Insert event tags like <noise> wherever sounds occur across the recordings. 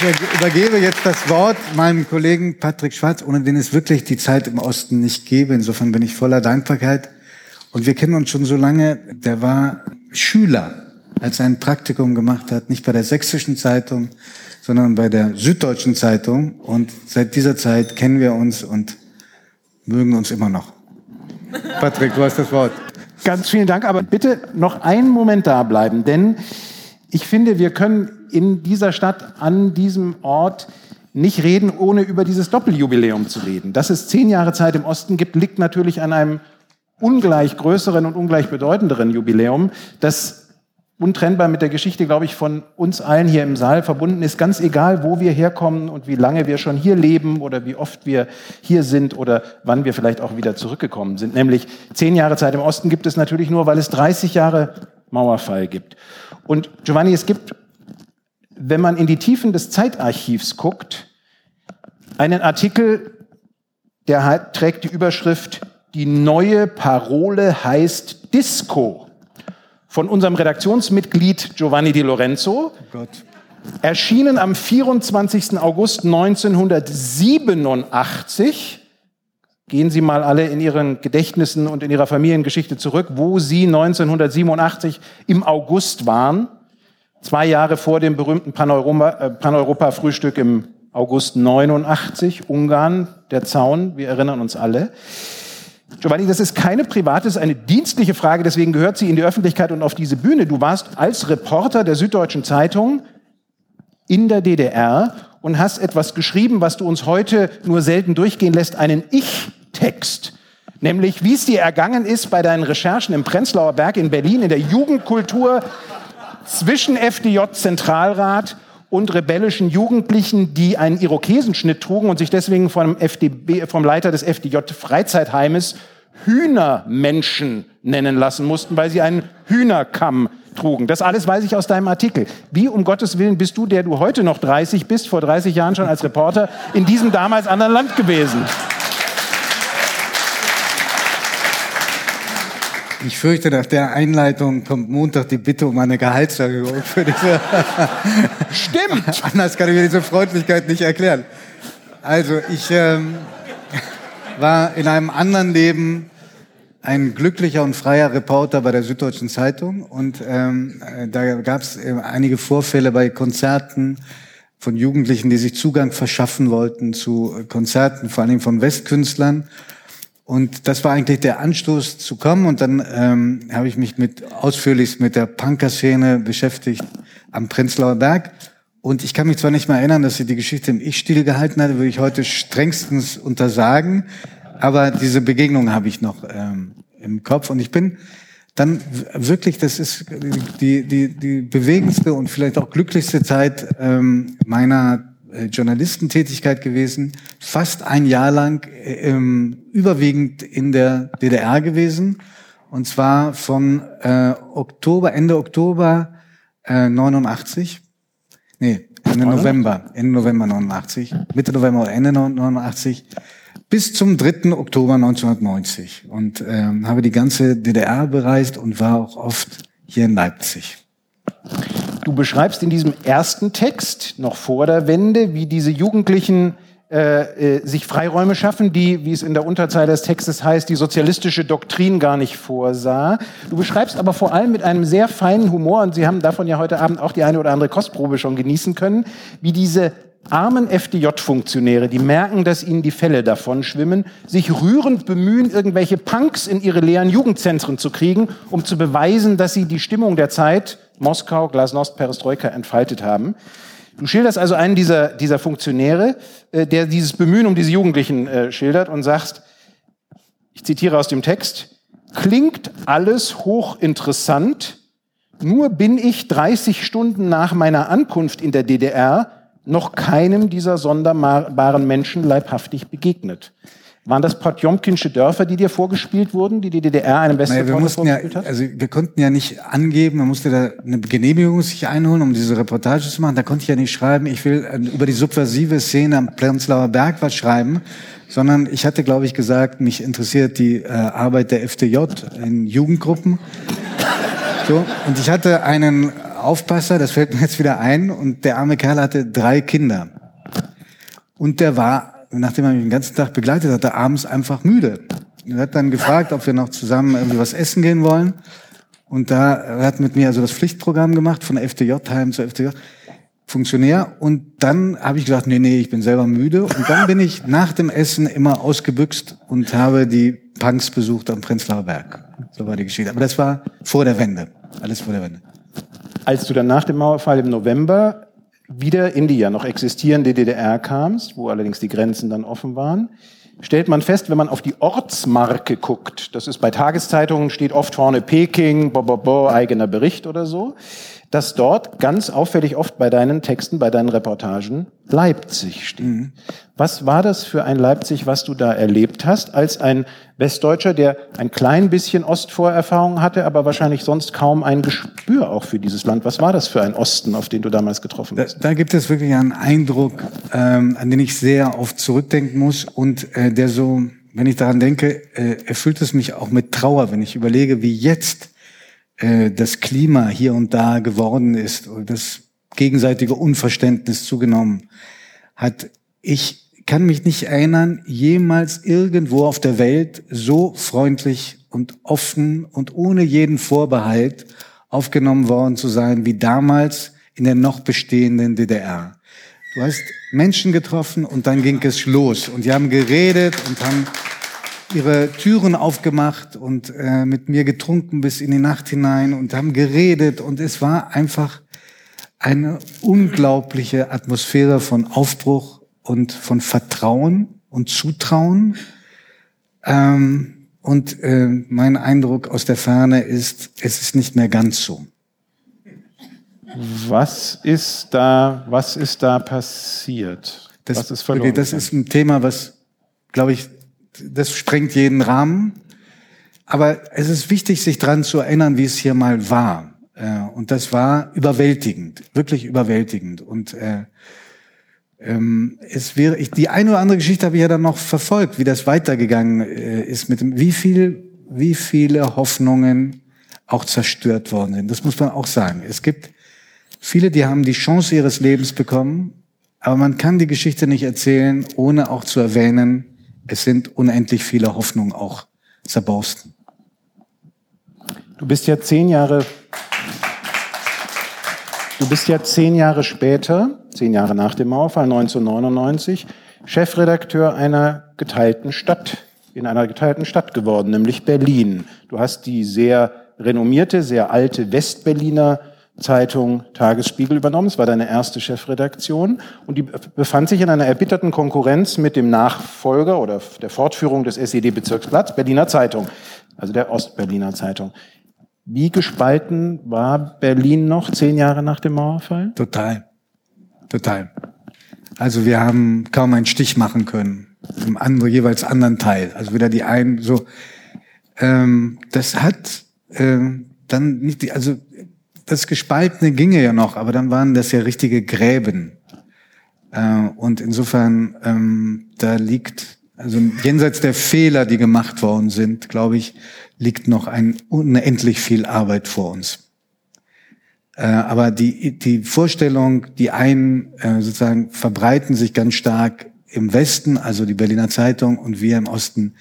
Ich übergebe jetzt das Wort meinem Kollegen Patrick Schwarz, ohne den es wirklich die Zeit im Osten nicht gäbe. Insofern bin ich voller Dankbarkeit. Und wir kennen uns schon so lange. Der war Schüler, als er ein Praktikum gemacht hat, nicht bei der Sächsischen Zeitung, sondern bei der Süddeutschen Zeitung. Und seit dieser Zeit kennen wir uns und mögen uns immer noch. Patrick, du hast das Wort. Ganz vielen Dank, aber bitte noch einen Moment da bleiben, denn ich finde, wir können in dieser Stadt, an diesem Ort nicht reden, ohne über dieses Doppeljubiläum zu reden. Dass es zehn Jahre Zeit im Osten gibt, liegt natürlich an einem ungleich größeren und ungleich bedeutenderen Jubiläum, das untrennbar mit der Geschichte, glaube ich, von uns allen hier im Saal verbunden ist, ganz egal, wo wir herkommen und wie lange wir schon hier leben oder wie oft wir hier sind oder wann wir vielleicht auch wieder zurückgekommen sind. Nämlich zehn Jahre Zeit im Osten gibt es natürlich nur, weil es 30 Jahre Mauerfall gibt. Und Giovanni, es gibt, wenn man in die Tiefen des Zeitarchivs guckt, einen Artikel, der trägt die Überschrift Die neue Parole heißt Disco von unserem Redaktionsmitglied Giovanni Di Lorenzo. Oh erschienen am 24. August 1987. Gehen Sie mal alle in Ihren Gedächtnissen und in Ihrer Familiengeschichte zurück, wo Sie 1987 im August waren. Zwei Jahre vor dem berühmten äh, Paneuropa-Frühstück im August 89, Ungarn, der Zaun, wir erinnern uns alle. Giovanni, das ist keine private, das ist eine dienstliche Frage, deswegen gehört sie in die Öffentlichkeit und auf diese Bühne. Du warst als Reporter der Süddeutschen Zeitung in der DDR und hast etwas geschrieben, was du uns heute nur selten durchgehen lässt, einen Ich-Text. Nämlich, wie es dir ergangen ist bei deinen Recherchen im Prenzlauer Berg in Berlin in der Jugendkultur zwischen FDJ-Zentralrat und rebellischen Jugendlichen, die einen Irokesenschnitt trugen und sich deswegen vom, FDB, vom Leiter des FDJ-Freizeitheimes Hühnermenschen nennen lassen mussten, weil sie einen Hühnerkamm trugen. Das alles weiß ich aus deinem Artikel. Wie um Gottes Willen bist du, der du heute noch 30 bist, vor 30 Jahren schon als Reporter, in diesem damals anderen Land gewesen? Ich fürchte, nach der Einleitung kommt Montag die Bitte um eine Gehaltserhöhung <laughs> für diese. Stimmt! <laughs> Anders kann ich mir diese Freundlichkeit nicht erklären. Also, ich ähm, war in einem anderen Leben ein glücklicher und freier Reporter bei der Süddeutschen Zeitung und ähm, da gab es äh, einige Vorfälle bei Konzerten von Jugendlichen, die sich Zugang verschaffen wollten zu Konzerten, vor allem von Westkünstlern. Und das war eigentlich der Anstoß zu kommen. Und dann ähm, habe ich mich mit ausführlich mit der Punker-Szene beschäftigt am Prenzlauer Berg. Und ich kann mich zwar nicht mehr erinnern, dass sie die Geschichte im Ich-Stil gehalten hatte, würde ich heute strengstens untersagen. Aber diese Begegnung habe ich noch ähm, im Kopf. Und ich bin dann wirklich, das ist die, die, die bewegendste und vielleicht auch glücklichste Zeit ähm, meiner Journalistentätigkeit gewesen, fast ein Jahr lang äh, überwiegend in der DDR gewesen. Und zwar von äh, Oktober, Ende Oktober äh, 89. Nee, Ende November, Ende November 89, Mitte November oder Ende 89 bis zum 3. Oktober 1990 und ähm, habe die ganze DDR bereist und war auch oft hier in Leipzig. Du beschreibst in diesem ersten Text, noch vor der Wende, wie diese Jugendlichen äh, äh, sich Freiräume schaffen, die, wie es in der Unterzeile des Textes heißt, die sozialistische Doktrin gar nicht vorsah. Du beschreibst aber vor allem mit einem sehr feinen Humor, und Sie haben davon ja heute Abend auch die eine oder andere Kostprobe schon genießen können, wie diese armen FDJ-Funktionäre, die merken, dass ihnen die Fälle davon schwimmen, sich rührend bemühen, irgendwelche Punks in ihre leeren Jugendzentren zu kriegen, um zu beweisen, dass sie die Stimmung der Zeit Moskau, Glasnost, Perestroika entfaltet haben. Du schilderst also einen dieser, dieser Funktionäre, äh, der dieses Bemühen um diese Jugendlichen äh, schildert und sagst, ich zitiere aus dem Text, klingt alles hochinteressant, nur bin ich 30 Stunden nach meiner Ankunft in der DDR noch keinem dieser sonderbaren Menschen leibhaftig begegnet. Waren das Potjomkinsche Dörfer, die dir vorgespielt wurden, die die DDR einem Westreporter naja, wir mussten ja, hat? Also wir konnten ja nicht angeben, man musste da eine Genehmigung sich einholen, um diese Reportage zu machen. Da konnte ich ja nicht schreiben, ich will äh, über die subversive Szene am Prenzlauer Berg was schreiben, sondern ich hatte, glaube ich, gesagt, mich interessiert die äh, Arbeit der FDJ in Jugendgruppen. So, und ich hatte einen Aufpasser, das fällt mir jetzt wieder ein, und der arme Kerl hatte drei Kinder. Und der war, nachdem er mich den ganzen Tag begleitet hatte, abends einfach müde. Er hat dann gefragt, ob wir noch zusammen irgendwie was essen gehen wollen. Und da er hat mit mir also das Pflichtprogramm gemacht von FDJ Heim zur FDJ. Funktionär. Und dann habe ich gesagt, nee, nee, ich bin selber müde. Und dann bin ich nach dem Essen immer ausgebüxt und habe die Punks besucht am Prenzlauer Berg. So war die Geschichte. Aber das war vor der Wende. Alles vor der Wende. Als du dann nach dem Mauerfall im November wieder in die ja noch existierende DDR kamst, wo allerdings die Grenzen dann offen waren, stellt man fest, wenn man auf die Ortsmarke guckt, das ist bei Tageszeitungen, steht oft vorne Peking, bo, bo, bo, eigener Bericht oder so, dass dort ganz auffällig oft bei deinen Texten, bei deinen Reportagen Leipzig steht. Mhm. Was war das für ein Leipzig, was du da erlebt hast, als ein Westdeutscher, der ein klein bisschen Ostvorerfahrung hatte, aber wahrscheinlich sonst kaum ein Gespür auch für dieses Land? Was war das für ein Osten, auf den du damals getroffen bist? Da, da gibt es wirklich einen Eindruck, ähm, an den ich sehr oft zurückdenken muss und äh, der so, wenn ich daran denke, äh, erfüllt es mich auch mit Trauer, wenn ich überlege, wie jetzt äh, das Klima hier und da geworden ist das gegenseitige Unverständnis zugenommen hat. Ich kann mich nicht erinnern, jemals irgendwo auf der Welt so freundlich und offen und ohne jeden Vorbehalt aufgenommen worden zu sein wie damals in der noch bestehenden DDR. Du hast Menschen getroffen und dann ging es los und die haben geredet und haben ihre Türen aufgemacht und äh, mit mir getrunken bis in die Nacht hinein und haben geredet und es war einfach eine unglaubliche Atmosphäre von Aufbruch und von Vertrauen und Zutrauen. Ähm, und äh, mein Eindruck aus der Ferne ist, es ist nicht mehr ganz so. Was ist da, was ist da passiert? Das, was ist verloren? Das ist ein Thema, was, glaube ich, das sprengt jeden Rahmen. Aber es ist wichtig, sich dran zu erinnern, wie es hier mal war. Äh, und das war überwältigend, wirklich überwältigend. Und äh, ähm, es wäre, ich, die eine oder andere Geschichte habe ich ja dann noch verfolgt, wie das weitergegangen äh, ist mit dem, wie viel, wie viele Hoffnungen auch zerstört worden sind. Das muss man auch sagen. Es gibt viele, die haben die Chance ihres Lebens bekommen, aber man kann die Geschichte nicht erzählen, ohne auch zu erwähnen, es sind unendlich viele Hoffnungen auch zerborsten. Du bist ja zehn Jahre, du bist ja zehn Jahre später, zehn Jahre nach dem Mauerfall, 1999, Chefredakteur einer geteilten Stadt, in einer geteilten Stadt geworden, nämlich Berlin. Du hast die sehr renommierte, sehr alte Westberliner Zeitung Tagesspiegel übernommen. Es war deine erste Chefredaktion und die befand sich in einer erbitterten Konkurrenz mit dem Nachfolger oder der Fortführung des SED-Bezirksblatts Berliner Zeitung, also der Ostberliner Zeitung. Wie gespalten war Berlin noch zehn Jahre nach dem Mauerfall? Total, total. Also wir haben kaum einen Stich machen können im anderen, jeweils anderen Teil. Also wieder die einen so. Ähm, das hat ähm, dann nicht die, also das Gespaltene ginge ja noch, aber dann waren das ja richtige Gräben. Äh, und insofern, ähm, da liegt, also jenseits der Fehler, die gemacht worden sind, glaube ich, liegt noch ein unendlich viel Arbeit vor uns. Äh, aber die, die Vorstellung, die einen äh, sozusagen verbreiten sich ganz stark im Westen, also die Berliner Zeitung und wir im Osten,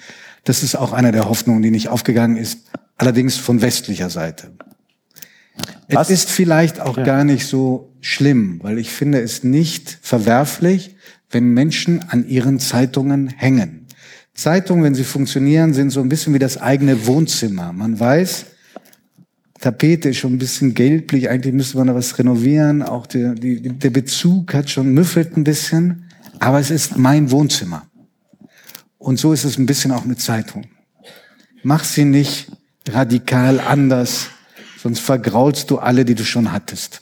das ist auch einer der Hoffnungen, die nicht aufgegangen ist, allerdings von westlicher Seite. Was? Es ist vielleicht auch ja. gar nicht so schlimm, weil ich finde es nicht verwerflich, wenn Menschen an ihren Zeitungen hängen. Zeitungen, wenn sie funktionieren, sind so ein bisschen wie das eigene Wohnzimmer. Man weiß, Tapete ist schon ein bisschen gelblich, eigentlich müsste man da was renovieren, auch der, die, der Bezug hat schon müffelt ein bisschen, aber es ist mein Wohnzimmer. Und so ist es ein bisschen auch mit Zeitung. Mach sie nicht radikal anders, sonst vergraulst du alle, die du schon hattest.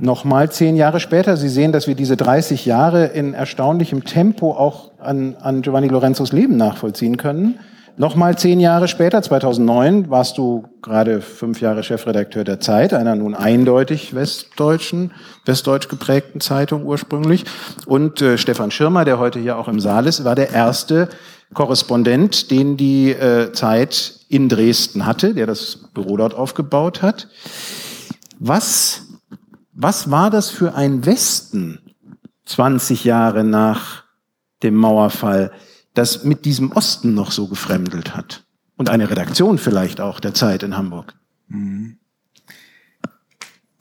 Nochmal zehn Jahre später, Sie sehen, dass wir diese 30 Jahre in erstaunlichem Tempo auch an, an Giovanni Lorenzos Leben nachvollziehen können. Nochmal zehn Jahre später, 2009, warst du gerade fünf Jahre Chefredakteur der Zeit, einer nun eindeutig westdeutschen, westdeutsch geprägten Zeitung ursprünglich. Und äh, Stefan Schirmer, der heute hier auch im Saal ist, war der erste Korrespondent, den die äh, Zeit in Dresden hatte, der das Büro dort aufgebaut hat. Was, was war das für ein Westen 20 Jahre nach dem Mauerfall, das mit diesem Osten noch so gefremdelt hat? Und eine Redaktion vielleicht auch der Zeit in Hamburg. Mhm.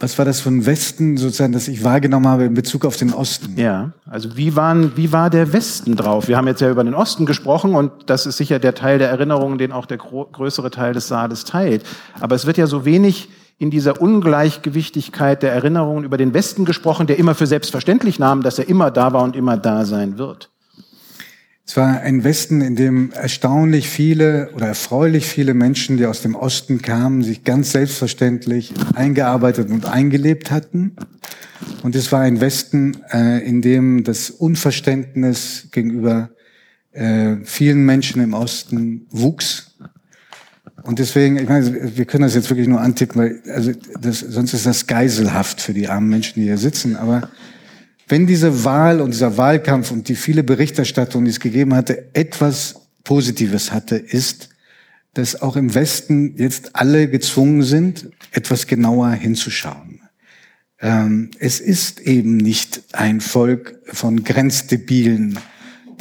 Was war das ein Westen sozusagen, das ich wahrgenommen habe in Bezug auf den Osten? Ja, also wie, waren, wie war der Westen drauf? Wir haben jetzt ja über den Osten gesprochen und das ist sicher der Teil der Erinnerungen, den auch der größere Teil des Saales teilt. Aber es wird ja so wenig in dieser Ungleichgewichtigkeit der Erinnerungen über den Westen gesprochen, der immer für selbstverständlich nahm, dass er immer da war und immer da sein wird. Es war ein Westen, in dem erstaunlich viele oder erfreulich viele Menschen, die aus dem Osten kamen, sich ganz selbstverständlich eingearbeitet und eingelebt hatten. Und es war ein Westen, äh, in dem das Unverständnis gegenüber äh, vielen Menschen im Osten wuchs. Und deswegen, ich meine, wir können das jetzt wirklich nur antippen, weil also das, sonst ist das geiselhaft für die armen Menschen, die hier sitzen. Aber wenn diese Wahl und dieser Wahlkampf und die viele Berichterstattung, die es gegeben hatte, etwas Positives hatte, ist, dass auch im Westen jetzt alle gezwungen sind, etwas genauer hinzuschauen. Ähm, es ist eben nicht ein Volk von Grenzdebilen,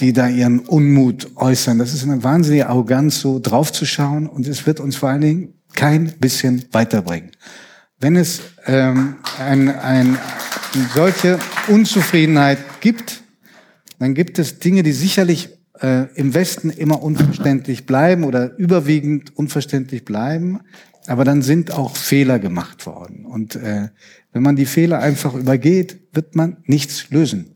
die da ihren Unmut äußern. Das ist eine wahnsinnige Arroganz, so draufzuschauen und es wird uns vor allen Dingen kein bisschen weiterbringen. Wenn es ähm, ein, ein, solche Unzufriedenheit gibt, dann gibt es Dinge, die sicherlich äh, im Westen immer unverständlich bleiben oder überwiegend unverständlich bleiben, aber dann sind auch Fehler gemacht worden. Und äh, wenn man die Fehler einfach übergeht, wird man nichts lösen.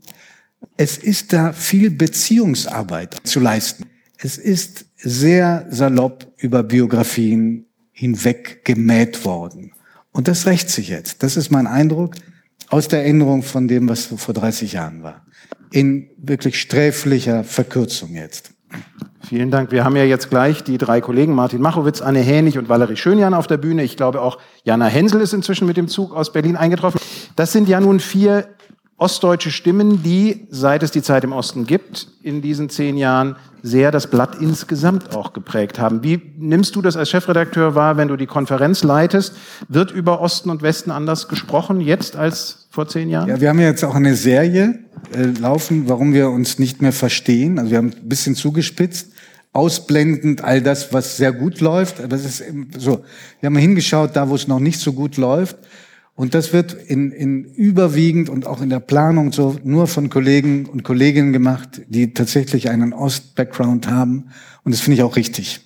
Es ist da viel Beziehungsarbeit zu leisten. Es ist sehr salopp über Biografien hinweg gemäht worden. Und das rächt sich jetzt. Das ist mein Eindruck aus der Erinnerung von dem, was vor 30 Jahren war. In wirklich sträflicher Verkürzung jetzt. Vielen Dank. Wir haben ja jetzt gleich die drei Kollegen Martin Machowitz, Anne Hänig und Valerie Schönjan auf der Bühne. Ich glaube auch Jana Hensel ist inzwischen mit dem Zug aus Berlin eingetroffen. Das sind ja nun vier ostdeutsche Stimmen, die, seit es die Zeit im Osten gibt, in diesen zehn Jahren sehr das Blatt insgesamt auch geprägt haben. Wie nimmst du das als Chefredakteur wahr, wenn du die Konferenz leitest? Wird über Osten und Westen anders gesprochen jetzt als vor zehn Jahren? Ja, wir haben ja jetzt auch eine Serie äh, laufen, warum wir uns nicht mehr verstehen. Also wir haben ein bisschen zugespitzt ausblendend all das, was sehr gut läuft. Aber es ist so, wir haben hingeschaut, da wo es noch nicht so gut läuft. Und das wird in, in überwiegend und auch in der Planung so nur von Kollegen und Kolleginnen gemacht, die tatsächlich einen Ost-Background haben. Und das finde ich auch richtig.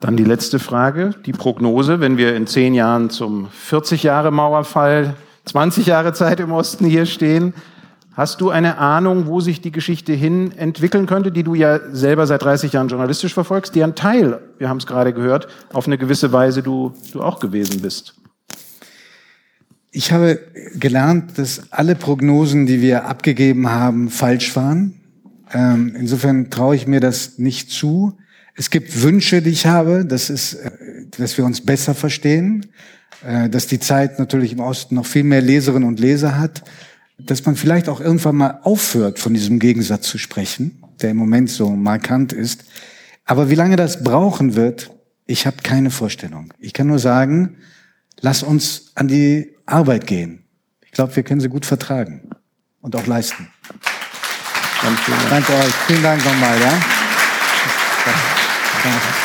Dann die letzte Frage, die Prognose, wenn wir in zehn Jahren zum 40 Jahre Mauerfall, 20 Jahre Zeit im Osten hier stehen. Hast du eine Ahnung, wo sich die Geschichte hin entwickeln könnte, die du ja selber seit 30 Jahren journalistisch verfolgst, die ein Teil, wir haben es gerade gehört, auf eine gewisse Weise du, du auch gewesen bist? Ich habe gelernt, dass alle Prognosen, die wir abgegeben haben, falsch waren. Ähm, insofern traue ich mir das nicht zu. Es gibt Wünsche, die ich habe, das ist, äh, dass wir uns besser verstehen, äh, dass die Zeit natürlich im Osten noch viel mehr Leserinnen und Leser hat, dass man vielleicht auch irgendwann mal aufhört, von diesem Gegensatz zu sprechen, der im Moment so markant ist. Aber wie lange das brauchen wird, ich habe keine Vorstellung. Ich kann nur sagen, lass uns an die Arbeit gehen. Ich glaube, wir können sie gut vertragen und auch leisten. Danke euch. Vielen Dank nochmal. Ja? Danke.